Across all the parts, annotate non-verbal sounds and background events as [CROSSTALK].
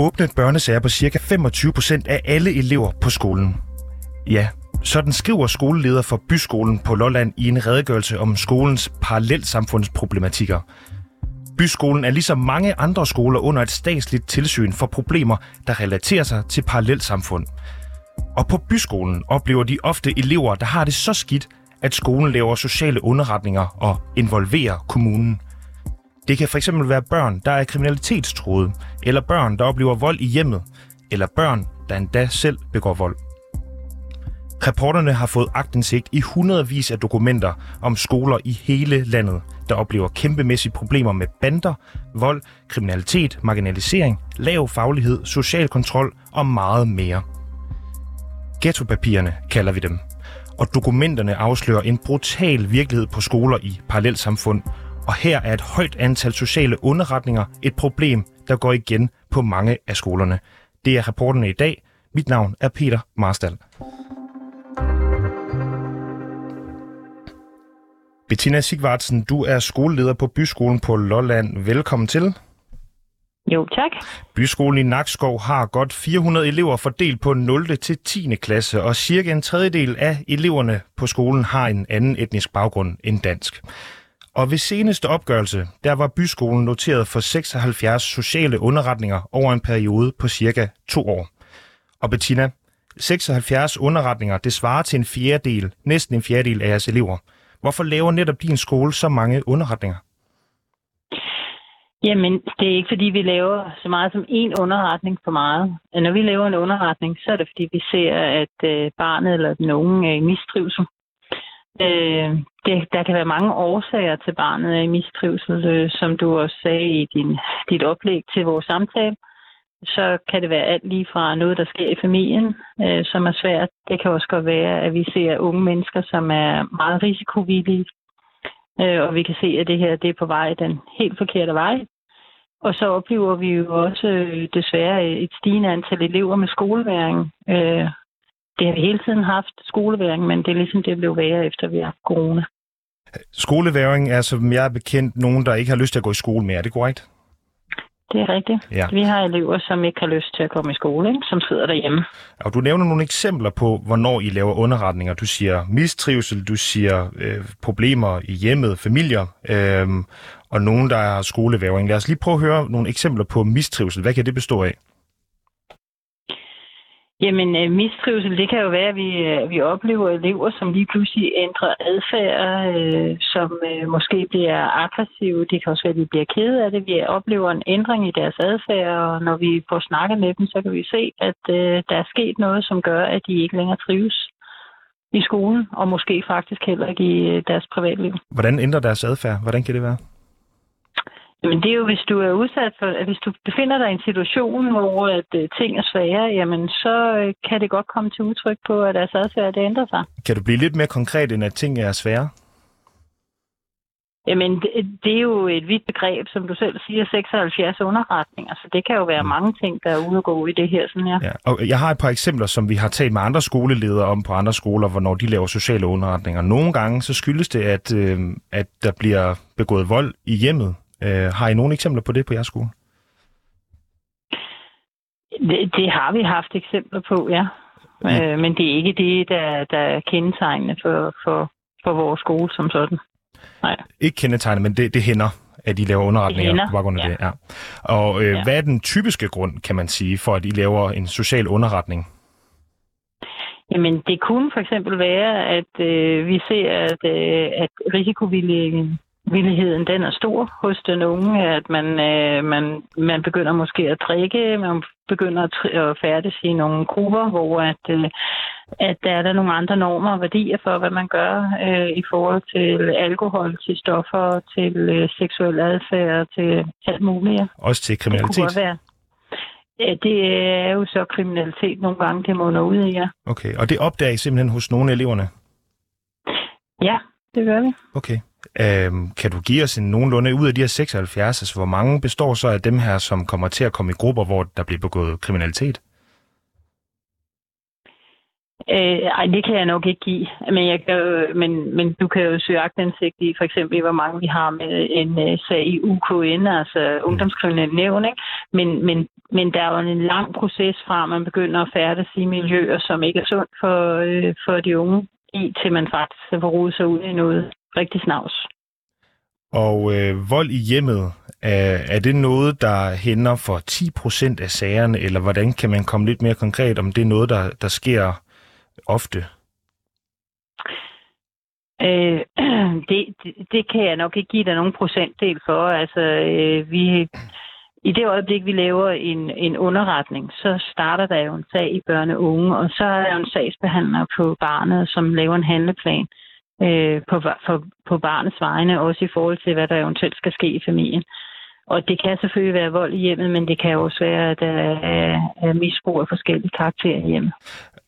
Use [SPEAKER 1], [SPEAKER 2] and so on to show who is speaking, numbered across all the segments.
[SPEAKER 1] Åbne børnesager på ca. 25% af alle elever på skolen. Ja, sådan skriver skoleleder for Byskolen på Lolland i en redegørelse om skolens parallelsamfundsproblematikker. Byskolen er ligesom mange andre skoler under et statsligt tilsyn for problemer, der relaterer sig til parallelsamfund. Og på Byskolen oplever de ofte elever, der har det så skidt, at skolen laver sociale underretninger og involverer kommunen. Det kan fx være børn, der er kriminalitetstroede, eller børn, der oplever vold i hjemmet, eller børn, der endda selv begår vold. Reporterne har fået agtindsigt i hundredvis af dokumenter om skoler i hele landet, der oplever kæmpemæssige problemer med bander, vold, kriminalitet, marginalisering, lav faglighed, social kontrol og meget mere. Ghettopapirerne kalder vi dem. Og dokumenterne afslører en brutal virkelighed på skoler i parallelsamfund, og her er et højt antal sociale underretninger et problem, der går igen på mange af skolerne. Det er rapporterne i dag. Mit navn er Peter Marstal. Bettina Sigvardsen, du er skoleleder på Byskolen på Lolland. Velkommen til.
[SPEAKER 2] Jo, tak.
[SPEAKER 1] Byskolen i Nakskov har godt 400 elever fordelt på 0. til 10. klasse, og cirka en tredjedel af eleverne på skolen har en anden etnisk baggrund end dansk. Og ved seneste opgørelse, der var byskolen noteret for 76 sociale underretninger over en periode på cirka to år. Og Bettina, 76 underretninger, det svarer til en fjerdedel, næsten en fjerdedel af jeres elever. Hvorfor laver netop din skole så mange underretninger?
[SPEAKER 2] Jamen, det er ikke fordi, vi laver så meget som en underretning for meget. Når vi laver en underretning, så er det fordi, vi ser, at øh, barnet eller den unge øh, er i mistrivsel. Øh, det, der kan være mange årsager til barnet i mistrivsel, øh, som du også sagde i din, dit oplæg til vores samtale. Så kan det være alt lige fra noget, der sker i familien, øh, som er svært. Det kan også godt være, at vi ser unge mennesker, som er meget risikovillige, øh, og vi kan se, at det her det er på vej den helt forkerte vej. Og så oplever vi jo også øh, desværre et stigende antal elever med skoleværing. Øh, det har vi hele tiden haft, skoleværing, men det er ligesom det blev værre efter vi har haft corona.
[SPEAKER 1] Skoleværing er, som jeg er bekendt, nogen, der ikke har lyst til at gå i skole mere. Er det korrekt?
[SPEAKER 2] Det er rigtigt. Ja. Vi har elever, som ikke har lyst til at komme i skole, ikke? som sidder derhjemme.
[SPEAKER 1] Og du nævner nogle eksempler på, hvornår I laver underretninger. Du siger mistrivsel, du siger øh, problemer i hjemmet, familier, øh, og nogen, der har skoleværing. Lad os lige prøve at høre nogle eksempler på mistrivsel. Hvad kan det bestå af?
[SPEAKER 2] Jamen, øh, mistrivsel, det kan jo være, at vi, øh, vi oplever elever, som lige pludselig ændrer adfærd, øh, som øh, måske bliver aggressive. Det kan også være, at de bliver kede af det. Vi oplever en ændring i deres adfærd, og når vi får snakket med dem, så kan vi se, at øh, der er sket noget, som gør, at de ikke længere trives i skolen, og måske faktisk heller ikke i øh, deres privatliv.
[SPEAKER 1] Hvordan ændrer deres adfærd? Hvordan kan det være?
[SPEAKER 2] Jamen det er jo, hvis du er udsat for, at hvis du befinder dig i en situation, hvor at, uh, ting er svære, jamen så uh, kan det godt komme til udtryk på, at deres adfærd det ændrer sig.
[SPEAKER 1] Kan du blive lidt mere konkret, end at ting er svære?
[SPEAKER 2] Jamen, det, det er jo et vidt begreb, som du selv siger, 76 underretninger, så det kan jo være mm. mange ting, der er ude at gå i det her. Sådan her.
[SPEAKER 1] Ja, og jeg har et par eksempler, som vi har talt med andre skoleledere om på andre skoler, hvornår de laver sociale underretninger. Nogle gange så skyldes det, at, øh, at der bliver begået vold i hjemmet, Øh, har I nogle eksempler på det på jeres skole?
[SPEAKER 2] Det, det har vi haft eksempler på, ja. ja. Øh, men det er ikke det, der, der er kendetegnende for, for, for vores skole som sådan. Nej.
[SPEAKER 1] Ikke kendetegnende, men det, det hænder, at I laver underretninger på baggrund af ja. det. Ja. Og øh, ja. hvad er den typiske grund, kan man sige, for at I laver en social underretning?
[SPEAKER 2] Jamen, det kunne for eksempel være, at øh, vi ser, at, øh, at risikovillige villigheden den er stor hos den unge, at man, øh, man, man begynder måske at drikke, man begynder at, at færdes i nogle grupper, hvor at, øh, at der er der nogle andre normer og værdier for, hvad man gør øh, i forhold til alkohol, til stoffer, til øh, seksuel adfærd, til alt muligt.
[SPEAKER 1] Også til kriminalitet? Det være.
[SPEAKER 2] Ja, det er jo så kriminalitet nogle gange, det måner ud i, ja.
[SPEAKER 1] Okay, og det opdager I simpelthen hos nogle af eleverne?
[SPEAKER 2] Ja, det gør vi.
[SPEAKER 1] Okay. Øhm, kan du give os en nogenlunde ud af de her 76, altså hvor mange består så af dem her, som kommer til at komme i grupper, hvor der bliver begået kriminalitet?
[SPEAKER 2] Øh, ej, det kan jeg nok ikke give. Men, jeg kan jo, men, men du kan jo søge agtindsigt i, for eksempel, hvor mange vi har med en uh, sag i UKN, altså mm. Ungdomskriminelle Nævn. Ikke? Men, men, men der er jo en lang proces fra, at man begynder at færdes i miljøer, som ikke er sundt for, øh, for de unge, i til man faktisk får rodet sig ud i noget rigtig snavs.
[SPEAKER 1] Og øh, vold i hjemmet, er, er det noget, der hænder for 10% af sagerne, eller hvordan kan man komme lidt mere konkret, om det er noget, der, der sker ofte?
[SPEAKER 2] Øh, [CLEARS THROAT] det, det, det kan jeg nok ikke give dig nogen procentdel for. Altså, øh, vi, i det øjeblik, vi laver en, en underretning, så starter der jo en sag i børne og unge, og så er der en sagsbehandler på barnet, som laver en handleplan øh, på, for, på barnets vegne, også i forhold til, hvad der eventuelt skal ske i familien. Og det kan selvfølgelig være vold i hjemmet, men det kan også være, at der er misbrug af forskellige karakterer i hjemmet.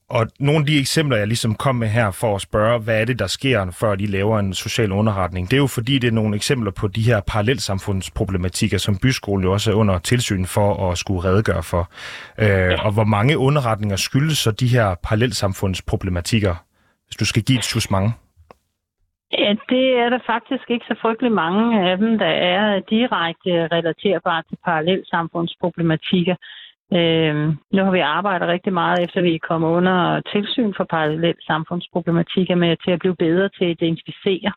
[SPEAKER 1] Og nogle af de eksempler, jeg ligesom kom med her for at spørge, hvad er det, der sker, før de laver en social underretning, det er jo fordi, det er nogle eksempler på de her parallelsamfundsproblematikker, som byskolen jo også er under tilsyn for at skulle redegøre for. Øh, og hvor mange underretninger skyldes så de her parallelsamfundsproblematikker, hvis du skal give et sus mange?
[SPEAKER 2] Ja, det er der faktisk ikke så frygtelig mange af dem, der er direkte relaterbare til parallelsamfundsproblematikker. Øhm, nu har vi arbejdet rigtig meget efter, vi er kommet under tilsyn for parallelt samfundsproblematikker med til at blive bedre til at identificere,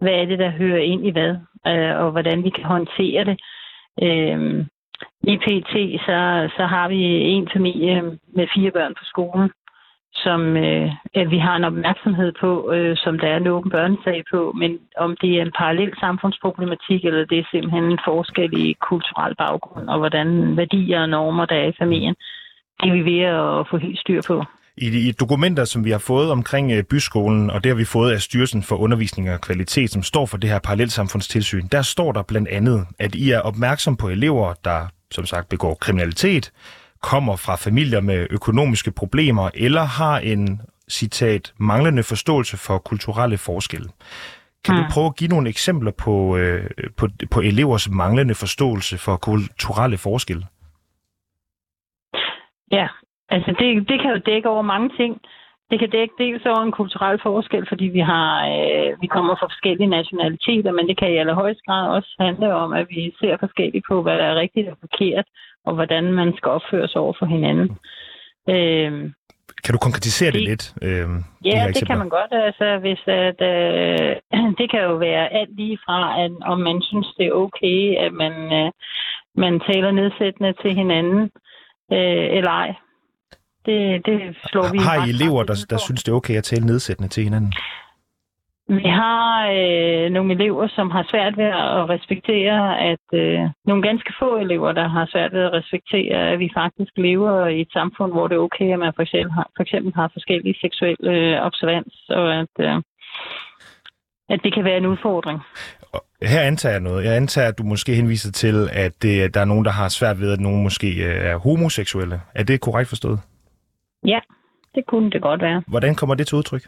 [SPEAKER 2] hvad er det, der hører ind i hvad, øh, og hvordan vi kan håndtere det. Øhm, I PT så, så har vi en familie med fire børn på skolen, som øh, at vi har en opmærksomhed på, øh, som der er en åben børnesag på, men om det er en parallel samfundsproblematik, eller det er simpelthen en forskel i kulturel baggrund, og hvordan værdier og normer der er i familien, det er vi ved at få helt styr på.
[SPEAKER 1] I de dokumenter, som vi har fået omkring øh, byskolen, og det har vi fået af Styrelsen for Undervisning og Kvalitet, som står for det her parallelsamfundstilsyn, der står der blandt andet, at I er opmærksom på elever, der som sagt begår kriminalitet, kommer fra familier med økonomiske problemer eller har en, citat, manglende forståelse for kulturelle forskelle. Kan du prøve at give nogle eksempler på, øh, på, på elevers manglende forståelse for kulturelle forskelle?
[SPEAKER 2] Ja, altså det, det kan jo dække over mange ting. Det kan dække dels over en kulturel forskel, fordi vi har øh, vi kommer fra forskellige nationaliteter, men det kan i allerhøjeste grad også handle om, at vi ser forskelligt på, hvad der er rigtigt og forkert, og hvordan man skal opføre sig over for hinanden. Øh,
[SPEAKER 1] kan du konkretisere det, det lidt? Øh,
[SPEAKER 2] ja, de det kan man godt. Altså, hvis at, øh, [CLEARS THROAT] det kan jo være alt lige fra, at om man synes, det er okay, at man, øh, man taler nedsættende til hinanden, øh, eller ej. Det, det slår vi
[SPEAKER 1] Har I elever, der, der synes, det er okay at tale nedsættende til hinanden?
[SPEAKER 2] Vi har øh, nogle elever, som har svært ved at respektere, at øh, nogle ganske få elever, der har svært ved at respektere, at vi faktisk lever i et samfund, hvor det er okay, at man for eksempel har, for eksempel har forskellige seksuelle øh, observans, og at, øh, at det kan være en udfordring.
[SPEAKER 1] Her antager jeg noget. Jeg antager, at du måske henviser til, at det, der er nogen, der har svært ved, at nogen måske øh, er homoseksuelle. Er det korrekt forstået?
[SPEAKER 2] Ja, det kunne det godt være.
[SPEAKER 1] Hvordan kommer det til udtryk?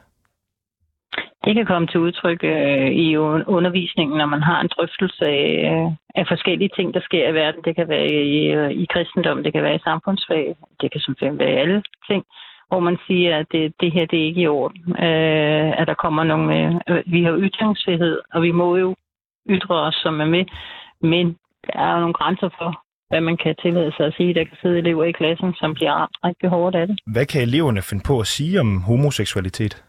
[SPEAKER 2] Det kan komme til udtryk øh, i undervisningen, når man har en drøftelse af, øh, af forskellige ting, der sker i verden. Det kan være i, øh, i kristendom, det kan være i samfundsfag, det kan simpelthen være alle ting, hvor man siger, at det, det her det er ikke i orden. Øh, at der kommer nogle... Øh, vi har ytringsfrihed, og vi må jo ytre os, som er med, men der er jo nogle grænser for, hvad man kan tillade sig at sige. Der kan sidde elever i klassen, som bliver ramt rigtig hårdt af det.
[SPEAKER 1] Hvad kan eleverne finde på at sige om homoseksualitet?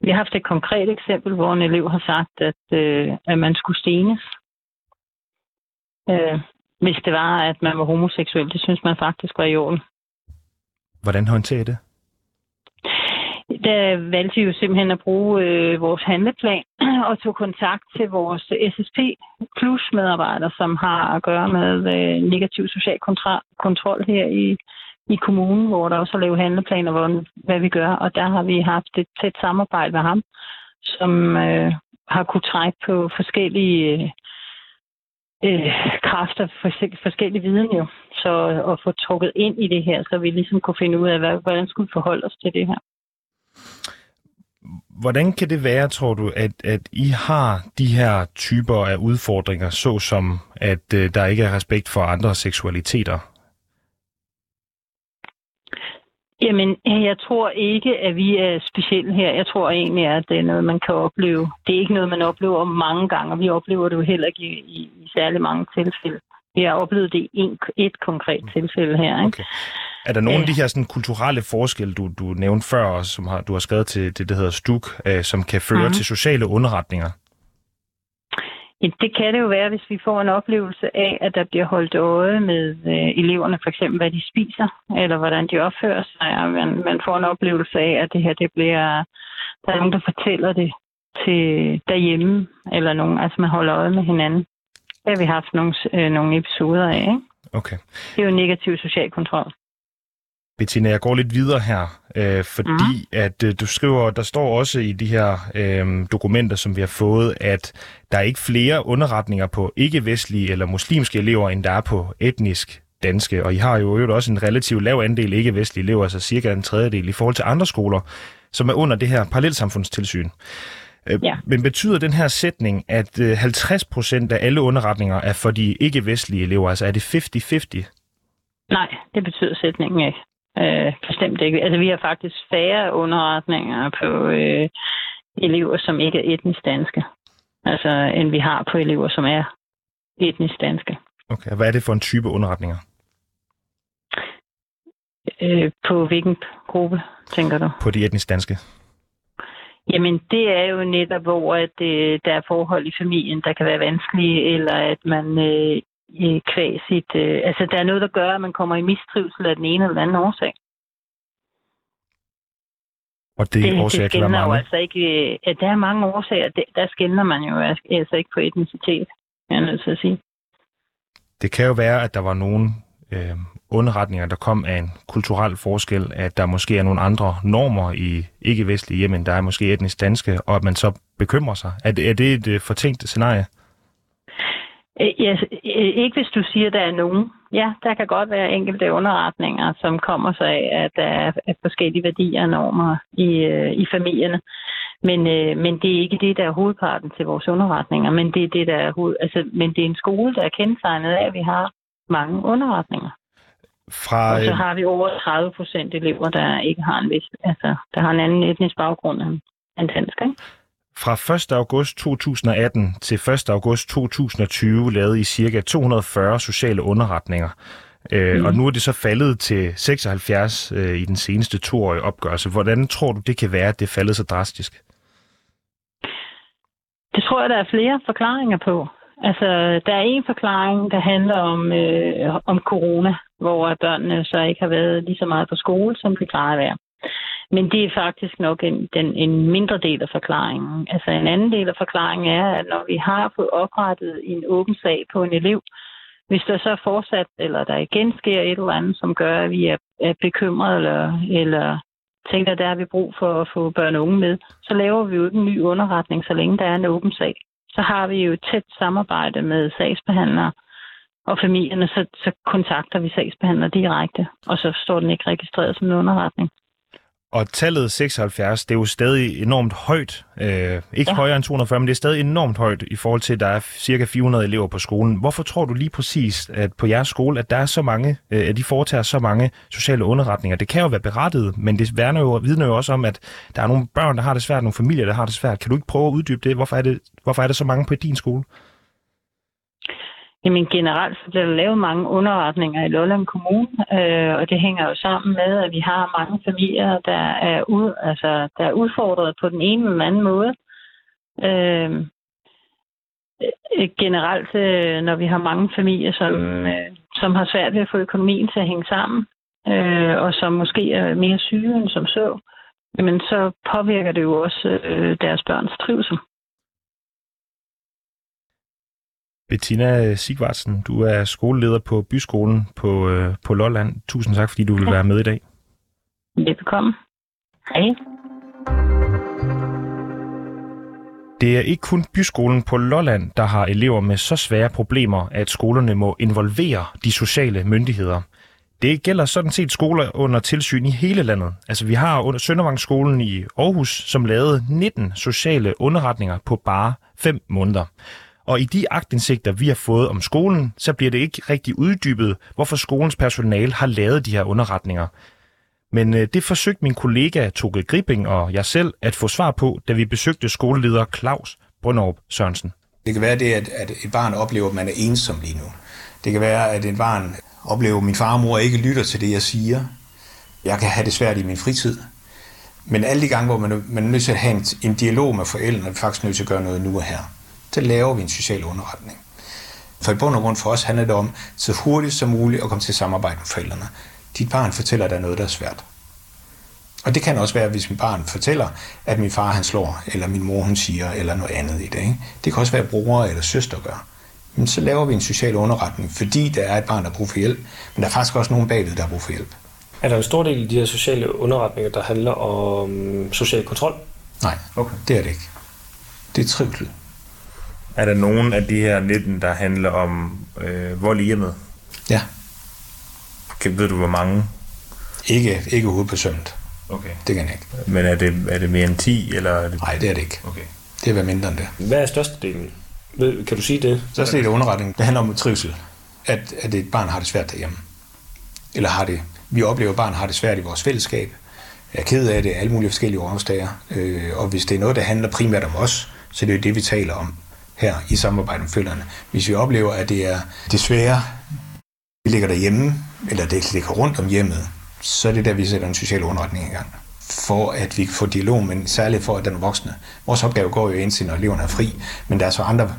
[SPEAKER 2] Vi har haft et konkret eksempel, hvor en elev har sagt, at, øh, at man skulle stenes. Øh, hvis det var, at man var homoseksuel. Det synes man faktisk var i orden.
[SPEAKER 1] Hvordan håndterer I det?
[SPEAKER 2] Der valgte vi jo simpelthen at bruge øh, vores handleplan [CLEARS THROAT] og tog kontakt til vores SSP Plus medarbejdere, som har at gøre med øh, negativ social kontrol her i, i kommunen, hvor der også er lavet handleplaner, hvor, hvad vi gør. Og der har vi haft et tæt samarbejde med ham, som øh, har kunne trække på forskellige øh, øh kræfter, forskellige viden jo. Så at få trukket ind i det her, så vi ligesom kunne finde ud af, hvad, hvordan skulle vi forholde os til det her.
[SPEAKER 1] Hvordan kan det være, tror du, at, at I har de her typer af udfordringer, såsom at øh, der ikke er respekt for andre seksualiteter?
[SPEAKER 2] Jamen, jeg tror ikke, at vi er specielle her. Jeg tror egentlig, at det er noget, man kan opleve. Det er ikke noget, man oplever mange gange, og vi oplever det jo heller ikke i, i, i særlig mange tilfælde. Vi har oplevet det i et konkret tilfælde her. Ikke? Okay.
[SPEAKER 1] Er der nogle af de her sådan, kulturelle forskelle, du, du nævnte før, som har, du har skrevet til det, der hedder STUK, øh, som kan føre mm. til sociale underretninger?
[SPEAKER 2] Det kan det jo være, hvis vi får en oplevelse af, at der bliver holdt øje med øh, eleverne, for eksempel hvad de spiser, eller hvordan de opfører sig. Og man, man får en oplevelse af, at det her det bliver, der er nogen, der fortæller det til derhjemme, eller nogen, altså man holder øje med hinanden. Det har vi haft nogle, øh, nogle episoder af. Ikke?
[SPEAKER 1] Okay.
[SPEAKER 2] Det er jo negativ social kontrol.
[SPEAKER 1] Bettina, jeg går lidt videre her, øh, fordi mm. at øh, du skriver, der står også i de her øh, dokumenter, som vi har fået, at der er ikke flere underretninger på ikke-vestlige eller muslimske elever, end der er på etnisk danske. Og I har jo øvrigt også en relativt lav andel ikke-vestlige elever, altså cirka en tredjedel i forhold til andre skoler, som er under det her parallelsamfundstilsyn. Øh, ja. Men betyder den her sætning, at 50 øh, procent af alle underretninger er for de ikke-vestlige elever? Altså er det 50-50?
[SPEAKER 2] Nej, det betyder sætningen ikke. Øh, bestemt ikke. Altså, vi har faktisk færre underretninger på øh, elever, som ikke er etnisk danske, altså, end vi har på elever, som er etnisk danske.
[SPEAKER 1] Okay, hvad er det for en type underretninger?
[SPEAKER 2] Øh, på hvilken gruppe, tænker du?
[SPEAKER 1] På de etnisk danske.
[SPEAKER 2] Jamen, det er jo netop, hvor at, øh, der er forhold i familien, der kan være vanskelige, eller at man øh, kvæg sit... Øh, altså, der er noget, der gør, at man kommer i mistrivsel af den ene eller anden årsag.
[SPEAKER 1] Og det, det årsager det kan være mange?
[SPEAKER 2] Altså ikke, ja, der er mange årsager. Det, der skældner man jo altså ikke på etnicitet, jeg er nødt til at sige.
[SPEAKER 1] Det kan jo være, at der var nogle øh, underretninger, der kom af en kulturel forskel, at der måske er nogle andre normer i ikke-vestlige hjem, end der er måske etnisk danske, og at man så bekymrer sig. Er det, er det et øh, fortænkt scenarie?
[SPEAKER 2] Øh, ja, øh, ikke hvis du siger, at der er nogen. Ja, der kan godt være enkelte underretninger, som kommer sig af, at der er forskellige værdier og normer i, øh, i familierne. Men, men det er ikke det, der er hovedparten til vores underretninger. Men det er, det, der er hoved, altså, men det er en skole, der er kendetegnet af, at vi har mange underretninger. Fra, og så har vi over 30 procent elever, der ikke har en vis, altså, der har en anden etnisk baggrund end, end dansk. Ikke?
[SPEAKER 1] Fra 1. august 2018 til 1. august 2020 lavede I ca. 240 sociale underretninger. Mm. Og nu er det så faldet til 76 øh, i den seneste toårige opgørelse. Hvordan tror du, det kan være, at det er faldet så drastisk?
[SPEAKER 2] Det tror jeg, der er flere forklaringer på. Altså, der er en forklaring, der handler om, øh, om corona, hvor børnene så ikke har været lige så meget på skole, som de plejer at være. Men det er faktisk nok en, den, en mindre del af forklaringen. Altså en anden del af forklaringen er, at når vi har fået oprettet en åben sag på en elev, hvis der så fortsat, eller der igen sker et eller andet, som gør, at vi er, er bekymrede, eller, eller tænker, at der har vi brug for at få børn og unge med, så laver vi jo en ny underretning, så længe der er en åben sag. Så har vi jo et tæt samarbejde med sagsbehandlere og familierne, så, så kontakter vi sagsbehandlere direkte, og så står den ikke registreret som en underretning.
[SPEAKER 1] Og tallet 76, det er jo stadig enormt højt. Øh, ikke ja. højere end 240, men det er stadig enormt højt i forhold til, at der er cirka 400 elever på skolen. Hvorfor tror du lige præcis, at på jeres skole, at der er så mange, øh, at de foretager så mange sociale underretninger? Det kan jo være berettet, men det værner jo, vidner jo også om, at der er nogle børn, der har det svært, nogle familier, der har det svært. Kan du ikke prøve at uddybe det? Hvorfor er det, hvorfor er det så mange på din skole?
[SPEAKER 2] Jamen generelt så bliver der lavet mange underretninger i Lolland Kommune, øh, og det hænger jo sammen med, at vi har mange familier, der er, ud, altså, der er udfordret på den ene eller anden måde. Øh, øh, generelt, øh, når vi har mange familier, som, øh, som har svært ved at få økonomien til at hænge sammen, øh, og som måske er mere syge end som så, men så påvirker det jo også øh, deres børns trivsel.
[SPEAKER 1] Bettina Sigvartsen, du er skoleleder på Byskolen på, øh, på Lolland. Tusind tak, fordi du vil være med i dag.
[SPEAKER 2] Velkommen. Hej.
[SPEAKER 1] Det er ikke kun Byskolen på Lolland, der har elever med så svære problemer, at skolerne må involvere de sociale myndigheder. Det gælder sådan set skoler under tilsyn i hele landet. Altså vi har under Søndervangsskolen i Aarhus, som lavede 19 sociale underretninger på bare 5 måneder. Og i de agtindsigter, vi har fået om skolen, så bliver det ikke rigtig uddybet, hvorfor skolens personale har lavet de her underretninger. Men øh, det forsøgte min kollega Toge Gripping og jeg selv at få svar på, da vi besøgte skoleleder Claus Brøndrup Sørensen.
[SPEAKER 3] Det kan være det, at, at et barn oplever, at man er ensom lige nu. Det kan være, at et barn oplever, at min far og mor ikke lytter til det, jeg siger. Jeg kan have det svært i min fritid. Men alle de gange, hvor man, man er nødt til at have en, en dialog med forældrene, er faktisk nødt til at gøre noget nu og her. Så laver vi en social underretning. For i bund og grund for os handler det om, så hurtigt som muligt at komme til samarbejde med forældrene. Dit barn fortæller dig noget, der er svært. Og det kan også være, hvis min barn fortæller, at min far han slår, eller min mor hun siger, eller noget andet i det. Ikke? Det kan også være, at bror eller søster gør. Men så laver vi en social underretning, fordi der er et barn, der har brug for hjælp, men der er faktisk også nogen bagved, der har brug for hjælp.
[SPEAKER 4] Er der en stor del af de her sociale underretninger, der handler om social kontrol?
[SPEAKER 3] Nej, okay. det er det ikke. Det er trivsel.
[SPEAKER 5] Er der nogen af de her 19, der handler om øh, vold i hjemmet?
[SPEAKER 3] Ja.
[SPEAKER 5] Kan, ved du, hvor mange?
[SPEAKER 3] Ikke, ikke søndet.
[SPEAKER 5] Okay.
[SPEAKER 3] Det kan jeg ikke.
[SPEAKER 5] Men er det, er det mere end 10? Eller er det...
[SPEAKER 3] Nej, det er det ikke.
[SPEAKER 5] Okay.
[SPEAKER 3] Det er hvad mindre end det.
[SPEAKER 4] Hvad er størstedelen? Ved- Kan du sige det?
[SPEAKER 3] Så er det underretning. Det handler om trivsel. At, at et barn har det svært derhjemme. Eller har det, vi oplever, at barn har det svært i vores fællesskab. Er ked af det af alle mulige forskellige årsager. Øh, og hvis det er noget, der handler primært om os, så det er jo det, vi taler om her i samarbejde med forældrene. Hvis vi oplever, at det er det svære, det ligger derhjemme, eller det ligger rundt om hjemmet, så er det der, vi sætter en social underretning i gang. For at vi kan få dialog, men særligt for, at den er voksne. Vores opgave går jo indtil, når eleverne er fri, men der er så andre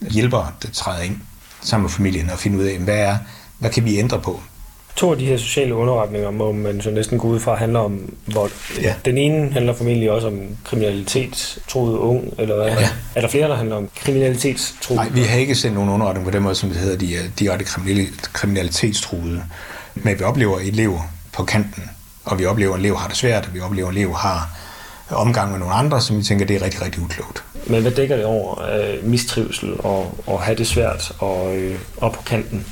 [SPEAKER 3] hjælpere, der træder ind sammen med familien og finder ud af, hvad, er, hvad kan vi ændre på?
[SPEAKER 4] To af de her sociale underretninger må man så næsten gå ud fra handler om vold.
[SPEAKER 3] Ja.
[SPEAKER 4] Den ene handler formentlig også om kriminalitetstroet ung, eller hvad?
[SPEAKER 3] Ja.
[SPEAKER 4] Er der flere, der handler om kriminalitetstruet?
[SPEAKER 3] Nej, vi har ikke sendt nogen underretning på den måde, som det hedder, de direkte kriminali- kriminalitetstruede. Men vi oplever elever på kanten, og vi oplever, at elever har det svært, og vi oplever, at elever har omgang med nogle andre, som vi tænker, det er rigtig, rigtig uklogt.
[SPEAKER 4] Men hvad dækker det over? Øh, mistrivsel og, og have det svært og, øh, og på kanten?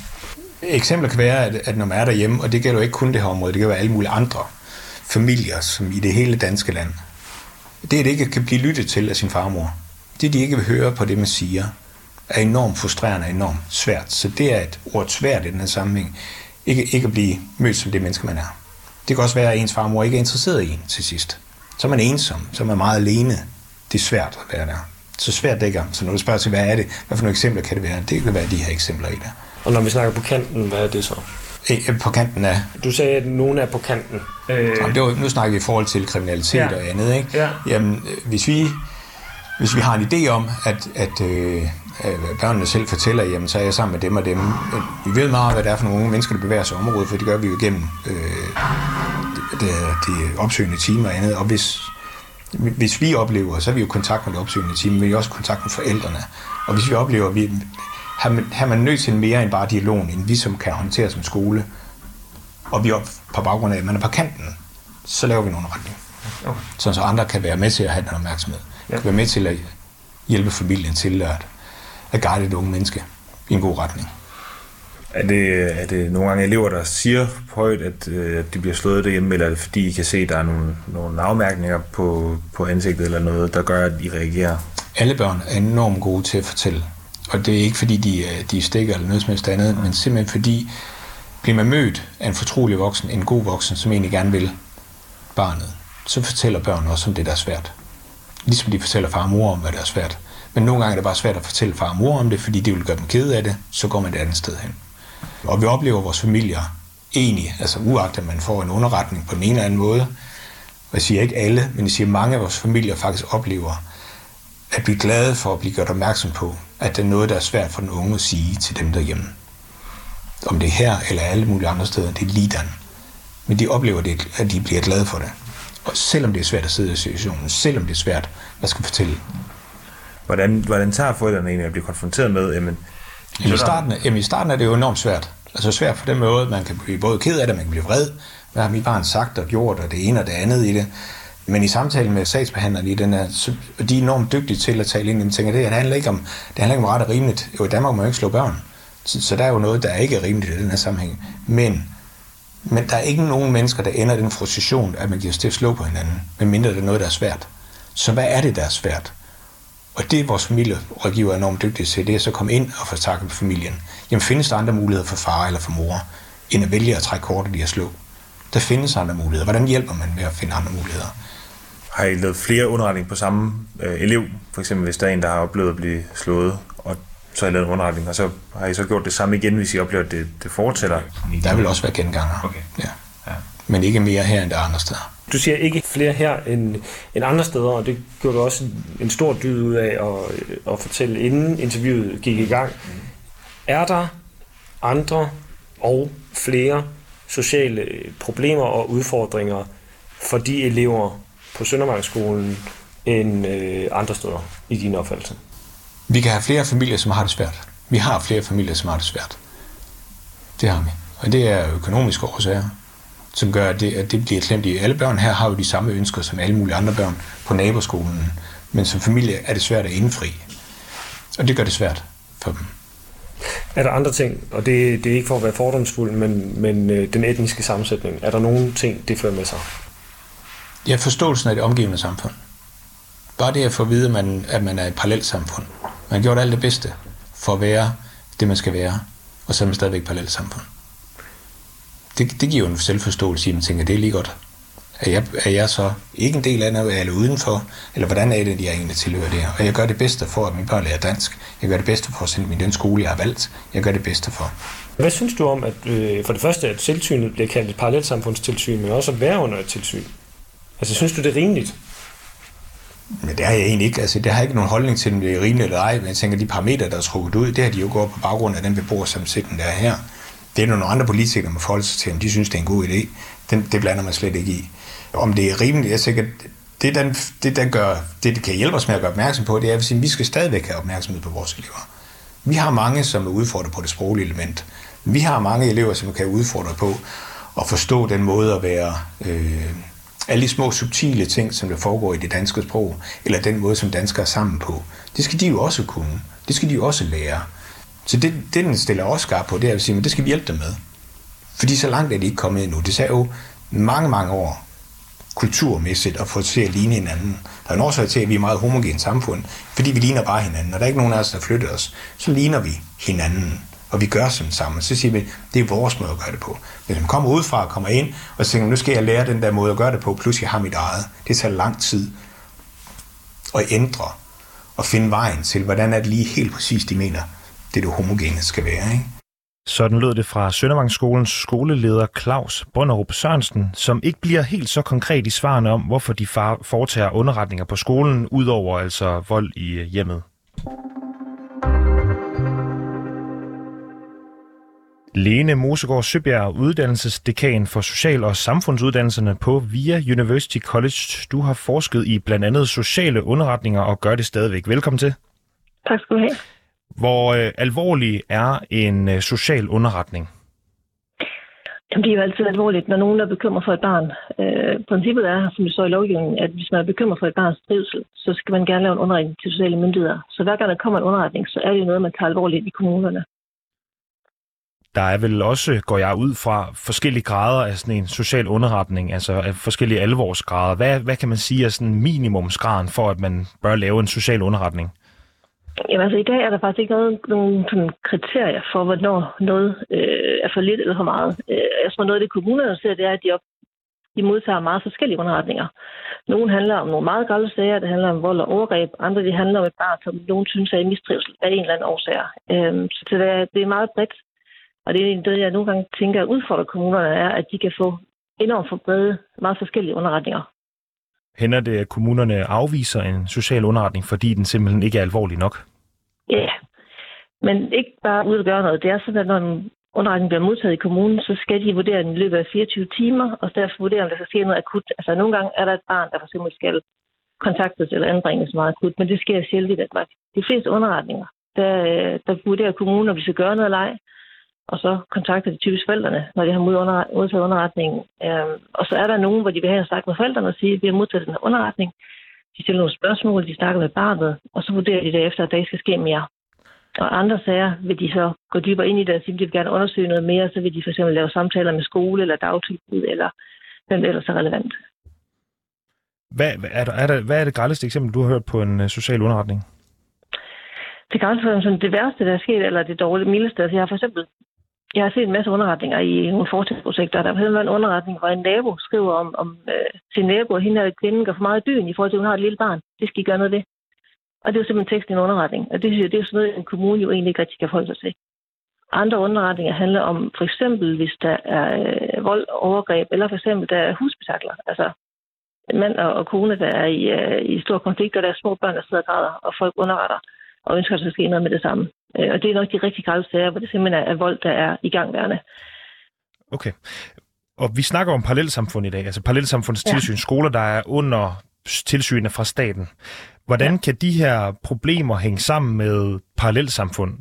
[SPEAKER 3] Eksempler kan være, at, at når man er derhjemme, og det gælder jo ikke kun det her område, det kan være alle mulige andre familier, som i det hele danske land. Det, at det ikke kan blive lyttet til af sin farmor, det de ikke vil høre på det, man siger, er enormt frustrerende og enormt svært. Så det er et ord svært i den her sammenhæng. Ikke, ikke at blive mødt som det menneske, man er. Det kan også være, at ens farmor ikke er interesseret i en til sidst. Så er man ensom, så er man meget alene. Det er svært at være der. Så svært det ikke er. Så når du spørger til, hvad er det? Hvad for nogle eksempler kan det være? Det kan være de her eksempler i der.
[SPEAKER 4] Og når vi snakker på kanten, hvad er det så?
[SPEAKER 3] Eh, På kanten af
[SPEAKER 4] Du sagde, at nogen er på kanten. Øh,
[SPEAKER 3] Jamen, det var, nu snakker vi i forhold til kriminalitet
[SPEAKER 4] Ja.
[SPEAKER 3] og andet. Ikke?
[SPEAKER 4] Ja.
[SPEAKER 3] Jamen, øh, hvis vi, hvis vi har en idé om, at, at øh, øh, børnene selv fortæller, jamen, så er jeg sammen med dem og dem. Vi ved meget, hvad det er for nogle unge mennesker, der bevæger sig i området, for det gør vi jo igennem øh, det, det, det opsøgende team og andet. Og hvis, hvis vi oplever, så er vi jo i kontakt med det opsøgende team, men vi er også i kontakt med forældrene. Og hvis vi oplever, at vi har man, har man nødt til mere end bare dialogen, end vi som kan håndtere som skole, og vi er på baggrund af, at man er på kanten, så laver vi nogle retning.
[SPEAKER 4] Okay.
[SPEAKER 3] Så, så andre kan være med til at have den opmærksomhed. Ja. Kan være med til at hjælpe familien til at, at guide et unge menneske i en god retning.
[SPEAKER 5] Er det, er det nogle gange elever, der siger højt, at, øh, at de bliver slået derhjemme, eller er det fordi I kan se, at der er nogle, nogle afmærkninger på, på ansigtet eller noget, der gør, at I reagerer?
[SPEAKER 3] Alle børn er enormt gode til at fortælle. Og det er ikke fordi, de, øh, de stikker eller noget som helst andet, men simpelthen fordi, bliver man mødt af en fortrolig voksen, en god voksen, som egentlig gerne vil barnet, så fortæller børn også om det, der er svært. Ligesom de fortæller far og mor om, hvad der er svært. Men nogle gange er det bare svært at fortælle far og mor om det, fordi det vil gøre dem kede af det, så går man et andet sted hen. Og vi oplever vores familier egentlig, altså uagtet at man får en underretning på den ene eller anden måde, og jeg siger ikke alle, men jeg siger mange af vores familier faktisk oplever, at blive glade for at blive gjort opmærksom på, at det er noget, der er svært for den unge at sige til dem derhjemme. Om det er her eller alle mulige andre steder, det er lidan. Men de oplever, det, at de bliver glade for det. Og selvom det er svært at sidde i situationen, selvom det er svært at skal fortælle.
[SPEAKER 5] Hvordan, hvordan tager forældrene egentlig at blive konfronteret med, jamen,
[SPEAKER 3] Jamen, i, starten, jamen, i starten er det jo enormt svært. Altså svært på den måde, man kan blive både ked af det, man kan blive vred. Hvad har mit barn sagt og gjort, og det ene og det andet i det. Men i samtalen med sagsbehandleren i den her, de er enormt dygtige til at tale ind. Jeg tænker, det handler ikke om, det handler ikke om ret og rimeligt. Jo, i Danmark må man ikke slå børn. Så, så der er jo noget, der ikke er rimeligt i den her sammenhæng. Men, men der er ikke nogen mennesker, der ender i den frustration, at man giver sig til at slå på hinanden, medmindre det er noget, der er svært. Så hvad er det, der er svært? Og det vores familierådgiver er enormt dygtige til, det er så at komme ind og få snakket med familien. Jamen findes der andre muligheder for far eller for mor, end at vælge at trække kortet i at slå? Der findes andre muligheder. Hvordan hjælper man med at finde andre muligheder?
[SPEAKER 5] Har I lavet flere underretning på samme øh, elev? For eksempel hvis der er en, der har oplevet at blive slået, og så har I lavet en underretning, og så har I så gjort det samme igen, hvis I oplever, at det, det fortsætter?
[SPEAKER 3] Der vil også være genganger.
[SPEAKER 5] Okay.
[SPEAKER 3] Ja. ja. Men ikke mere her end der andre steder.
[SPEAKER 4] Du siger ikke flere her end, end andre steder, og det gjorde du også en, en stor dyd ud af at, at fortælle, inden interviewet gik i gang. Er der andre og flere sociale problemer og udfordringer for de elever på Søndermarksskolen end øh, andre steder i din opfattelse?
[SPEAKER 3] Vi kan have flere familier, som har det svært. Vi har flere familier, som har det svært. Det har vi. Og det er økonomiske årsager, som gør, at det, at det bliver klemt i. Alle børn her har jo de samme ønsker som alle mulige andre børn på naboskolen. Men som familie er det svært at indfri. Og det gør det svært for dem.
[SPEAKER 4] Er der andre ting, og det, det er ikke for at være fordomsfuld, men, men øh, den etniske sammensætning, er der nogle ting, det fører med sig?
[SPEAKER 3] Ja, forståelsen af det omgivende samfund. Bare det at få at vide, at man, at man er et parallelt samfund. Man har gjort alt det bedste for at være det, man skal være, og så er man stadigvæk et parallelt samfund. Det, det giver jo en selvforståelse i, at man tænker, det er lige godt. Er jeg, er jeg så ikke en del af noget, eller udenfor? Eller hvordan er det, at jeg egentlig tilhører det her? Og jeg gør det bedste for, at mine børn lærer dansk. Jeg gør det bedste for at sende min den skole, jeg har valgt. Jeg gør det bedste for.
[SPEAKER 4] Hvad synes du om, at øh, for det første, at tilsynet bliver kaldt et parallelsamfundstilsyn, men også at være under et tilsyn? Altså, synes du, det er rimeligt?
[SPEAKER 3] Men det har jeg egentlig ikke. Altså, det har ikke nogen holdning til, om det er rimeligt eller ej. Men jeg tænker, de parametre, der er trukket ud, det har de jo gået på baggrund af den beboersammensætning, der er her. Det er nogle andre politikere, der må forholde sig til, om de synes, det er en god idé. Den, det blander man slet ikke i. Om det er rimeligt, jeg tænker, det, den, det, den gør, det, det kan hjælpe os med at gøre opmærksom på, det er, at vi skal stadigvæk have opmærksomhed på vores elever. Vi har mange, som er udfordret på det sproglige element. Vi har mange elever, som kan udfordre på at forstå den måde at være... Øh, alle de små subtile ting, som der foregår i det danske sprog, eller den måde, som danskere er sammen på, det skal de jo også kunne. Det skal de jo også lære. Så det, det den stiller også på, det er at sige, men det skal vi hjælpe dem med. Fordi så langt er de ikke kommet endnu. Det tager jo mange, mange år kulturmæssigt at få til at ligne hinanden. Der er en årsag til, at vi er meget homogent samfund, fordi vi ligner bare hinanden. Og der er ikke nogen af os, der flytter os. Så ligner vi hinanden, og vi gør sådan sammen. Så siger vi, det er vores måde at gøre det på. Hvis man kommer udefra og kommer ind, og tænker, nu skal jeg lære den der måde at gøre det på, plus jeg har mit eget. Det tager lang tid at ændre og finde vejen til, hvordan er det lige helt præcis, de mener, det det homogene skal være. Ikke?
[SPEAKER 1] Sådan lød det fra Søndervangsskolens skoleleder Claus Bonnerup Sørensen, som ikke bliver helt så konkret i svarene om, hvorfor de foretager underretninger på skolen, udover altså vold i hjemmet. Lene Mosegård Søbjerg, uddannelsesdekan for social- og samfundsuddannelserne på VIA University College. Du har forsket i blandt andet sociale underretninger og gør det stadigvæk. Velkommen til.
[SPEAKER 6] Tak skal du have.
[SPEAKER 1] Hvor øh, alvorlig er en øh, social underretning?
[SPEAKER 6] Jamen, det er jo altid alvorligt, når nogen er bekymret for et barn. Øh, princippet er, som det står i lovgivningen, at hvis man er bekymret for et barns trivsel, så skal man gerne lave en underretning til sociale myndigheder. Så hver gang der kommer en underretning, så er det jo noget, man tager alvorligt i kommunerne.
[SPEAKER 1] Der er vel også, går jeg ud fra, forskellige grader af sådan en social underretning, altså af forskellige alvorsgrader. Hvad, hvad kan man sige er sådan minimumsgraden for, at man bør lave en social underretning?
[SPEAKER 6] Jamen altså, i dag er der faktisk ikke noget, nogen sådan, kriterier for, hvornår noget øh, er for lidt eller for meget. Øh, jeg tror, noget af det kommunerne ser, det er, at de, op, de modtager meget forskellige underretninger. Nogle handler om nogle meget grælde sager, det handler om vold og overgreb. Andre de handler om et barn, som nogen synes er i mistrivsel af en eller anden årsag. Øh, så det er, det er meget bredt. Og det er det, jeg nogle gange tænker at udfordre kommunerne, er, at de kan få enormt for brede, meget forskellige underretninger.
[SPEAKER 1] Hænder det, at kommunerne afviser en social underretning, fordi den simpelthen ikke er alvorlig nok?
[SPEAKER 6] Ja, men ikke bare ud at gøre noget. Det er sådan, at når en underretning bliver modtaget i kommunen, så skal de vurdere den i løbet af 24 timer, og derfor vurdere, om der skal ske noget akut. Altså nogle gange er der et barn, der for eksempel skal kontaktes eller anbringes meget akut, men det sker sjældent i Danmark. De fleste underretninger, der, der vurderer kommunen, om de skal gøre noget eller ej, og så kontakter de typisk forældrene, når de har modtaget underretningen. Øhm, og så er der nogen, hvor de vil have en snak med forældrene og sige, at vi har modtaget den her underretning. De stiller nogle spørgsmål, de snakker med barnet, og så vurderer de derefter, at der ikke skal ske mere. Og andre sager vil de så gå dybere ind i det og sige, at de vil gerne undersøge noget mere, så vil de f.eks. lave samtaler med skole eller dagtilbud, eller hvem ellers er relevant.
[SPEAKER 1] Hvad er, der, er, der, hvad er det grældeste eksempel, du har hørt på en uh, social underretning?
[SPEAKER 6] Det kan også være sådan det værste, der er sket, eller det dårlige mildeste. Altså, jeg har for eksempel jeg har set en masse underretninger i nogle forskningsprojekter. Der er en underretning, hvor en nabo skriver om, om øh, sin nabo, at hende er kvinden går for meget i byen i forhold til, at hun har et lille barn. Det skal I gøre noget ved. Og det er jo simpelthen tekst i en underretning. Og det, det er sådan noget, en kommune jo egentlig ikke rigtig kan forholde sig til. Andre underretninger handler om for eksempel, hvis der er øh, vold og overgreb, eller for eksempel der er husbetakler. Altså en mand og, og kone, der er i, øh, i stor konflikt, og der er små børn, der sidder og græder, og folk underretter og ønsker, at der skal ske noget med det samme. Øh, og det er nok de rigtig grælde sager, hvor det simpelthen er vold, der er i gangværende.
[SPEAKER 1] Okay. Og vi snakker om parallelsamfund i dag, altså parallelsamfundstilsyn, ja. skoler, der er under tilsynet fra staten. Hvordan ja. kan de her problemer hænge sammen med parallelsamfund?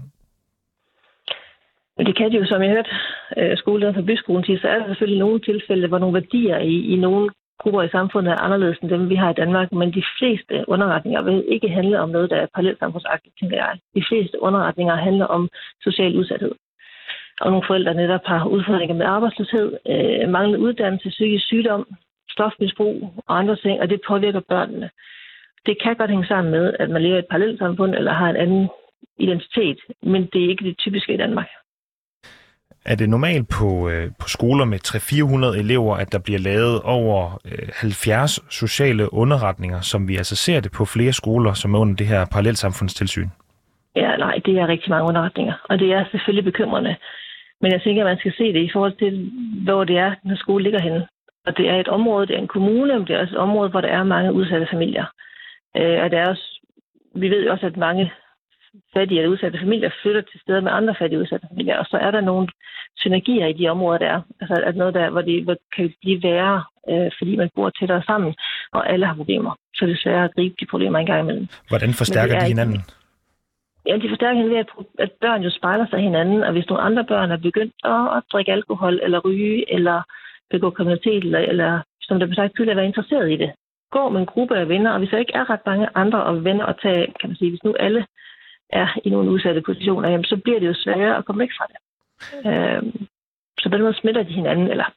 [SPEAKER 6] Det kan de jo, som jeg hørte øh, skolelederen fra byskolen sige, så er der selvfølgelig nogle tilfælde, hvor nogle værdier i, i nogle grupper i samfundet er anderledes end dem, vi har i Danmark, men de fleste underretninger vil ikke handle om noget, der er parallelt samfundsagtigt, tænker jeg. De fleste underretninger handler om social udsathed. Og nogle forældre netop har udfordringer med arbejdsløshed, øh, manglende uddannelse, psykisk sygdom, stofmisbrug og andre ting, og det påvirker børnene. Det kan godt hænge sammen med, at man lever i et parallelt samfund eller har en anden identitet, men det er ikke det typiske i Danmark.
[SPEAKER 1] Er det normalt på, øh, på skoler med 300-400 elever, at der bliver lavet over øh, 70 sociale underretninger, som vi altså ser det på flere skoler, som er under det her parallelsamfundstilsyn?
[SPEAKER 6] Ja, nej, det er rigtig mange underretninger, og det er selvfølgelig bekymrende. Men jeg tænker, at man skal se det i forhold til, hvor det er, når skole ligger henne. Og det er et område, det er en kommune, men det er også et område, hvor der er mange udsatte familier. Øh, og der er også, vi ved jo også, at mange fattige eller udsatte familier flytter til steder med andre fattige udsatte familier, og så er der nogle synergier i de områder, der er. Altså at noget der, hvor det hvor kan blive værre, øh, fordi man bor tættere sammen, og alle har problemer. Så det er svært at gribe de problemer en gang imellem.
[SPEAKER 1] Hvordan forstærker de hinanden?
[SPEAKER 6] Ja, de forstærker hinanden ved, at, at børn jo spejler sig hinanden, og hvis nogle andre børn er begyndt at, at drikke alkohol, eller ryge, eller begå kriminalitet, eller, eller som der blev sagt tidligere, være interesseret i det, gå med en gruppe af venner, og hvis der ikke er ret mange andre og venner at tage, kan man sige, hvis nu alle er i nogle udsatte positioner, jamen, så bliver det jo sværere at komme væk fra det. Øh, så på den måde smitter de hinanden, eller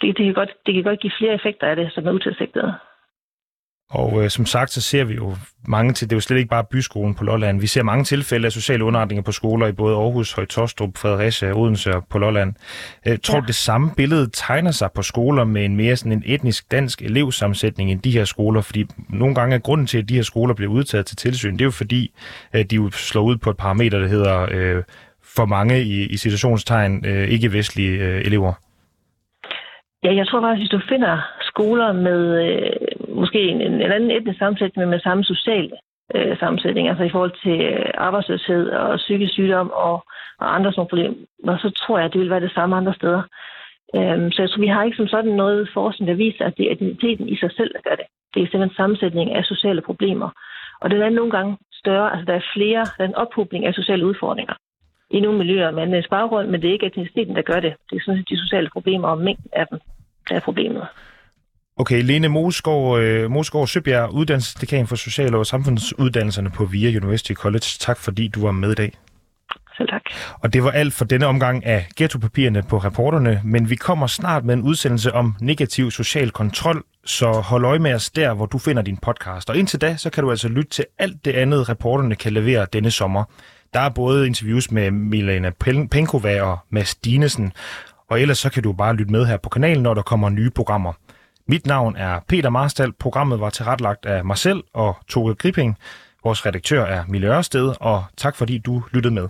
[SPEAKER 6] det, det, kan godt, det kan godt give flere effekter af det, som er utilsigtede.
[SPEAKER 1] Og øh, som sagt, så ser vi jo mange til, det er jo slet ikke bare byskolen på Lolland. Vi ser mange tilfælde af sociale underretninger på skoler i både Aarhus, Højtostrup, Fredericia, Odense og på Lolland. Jeg tror, ja. det samme billede tegner sig på skoler med en mere sådan en etnisk dansk elevsammensætning end de her skoler, fordi nogle gange er grunden til, at de her skoler bliver udtaget til tilsyn, det er jo fordi, at de jo slår ud på et parameter, der hedder øh, for mange i, i situationstegn øh, ikke-vestlige øh, elever.
[SPEAKER 6] Ja, jeg tror faktisk, hvis du finder skoler med øh, måske en, en anden etnisk sammensætning, men med samme sociale øh, sammensætning, altså i forhold til øh, arbejdsløshed og psykisk sygdom og, og andre sådan problemer, så tror jeg, at det vil være det samme andre steder. Øhm, så jeg tror, vi har ikke som sådan noget forskning, der viser, at det er identiteten i sig selv, der gør det. Det er simpelthen sammensætning af sociale problemer. Og den er nogle gange større, altså der er flere, der er en ophobning af sociale udfordringer i nogle miljøer med en baggrund, men det er ikke etniciteten, der gør det. Det er sådan set de sociale problemer og mængden af dem, der er problemet.
[SPEAKER 1] Okay, Lene Mosgaard, øh, Mosgaard Søbjerg, uddannelsesdekan for Social- og Samfundsuddannelserne på VIA University College. Tak fordi du var med i dag.
[SPEAKER 6] Selv tak.
[SPEAKER 1] Og det var alt for denne omgang af ghettopapirerne på reporterne, men vi kommer snart med en udsendelse om negativ social kontrol, så hold øje med os der, hvor du finder din podcast. Og indtil da, så kan du altså lytte til alt det andet, reporterne kan levere denne sommer. Der er både interviews med Milena Penkova og Mads Dinesen, og ellers så kan du bare lytte med her på kanalen, når der kommer nye programmer. Mit navn er Peter Marstal. Programmet var tilrettelagt af mig selv og Tove Gripping. Vores redaktør er Mille Ørsted, og tak fordi du lyttede med.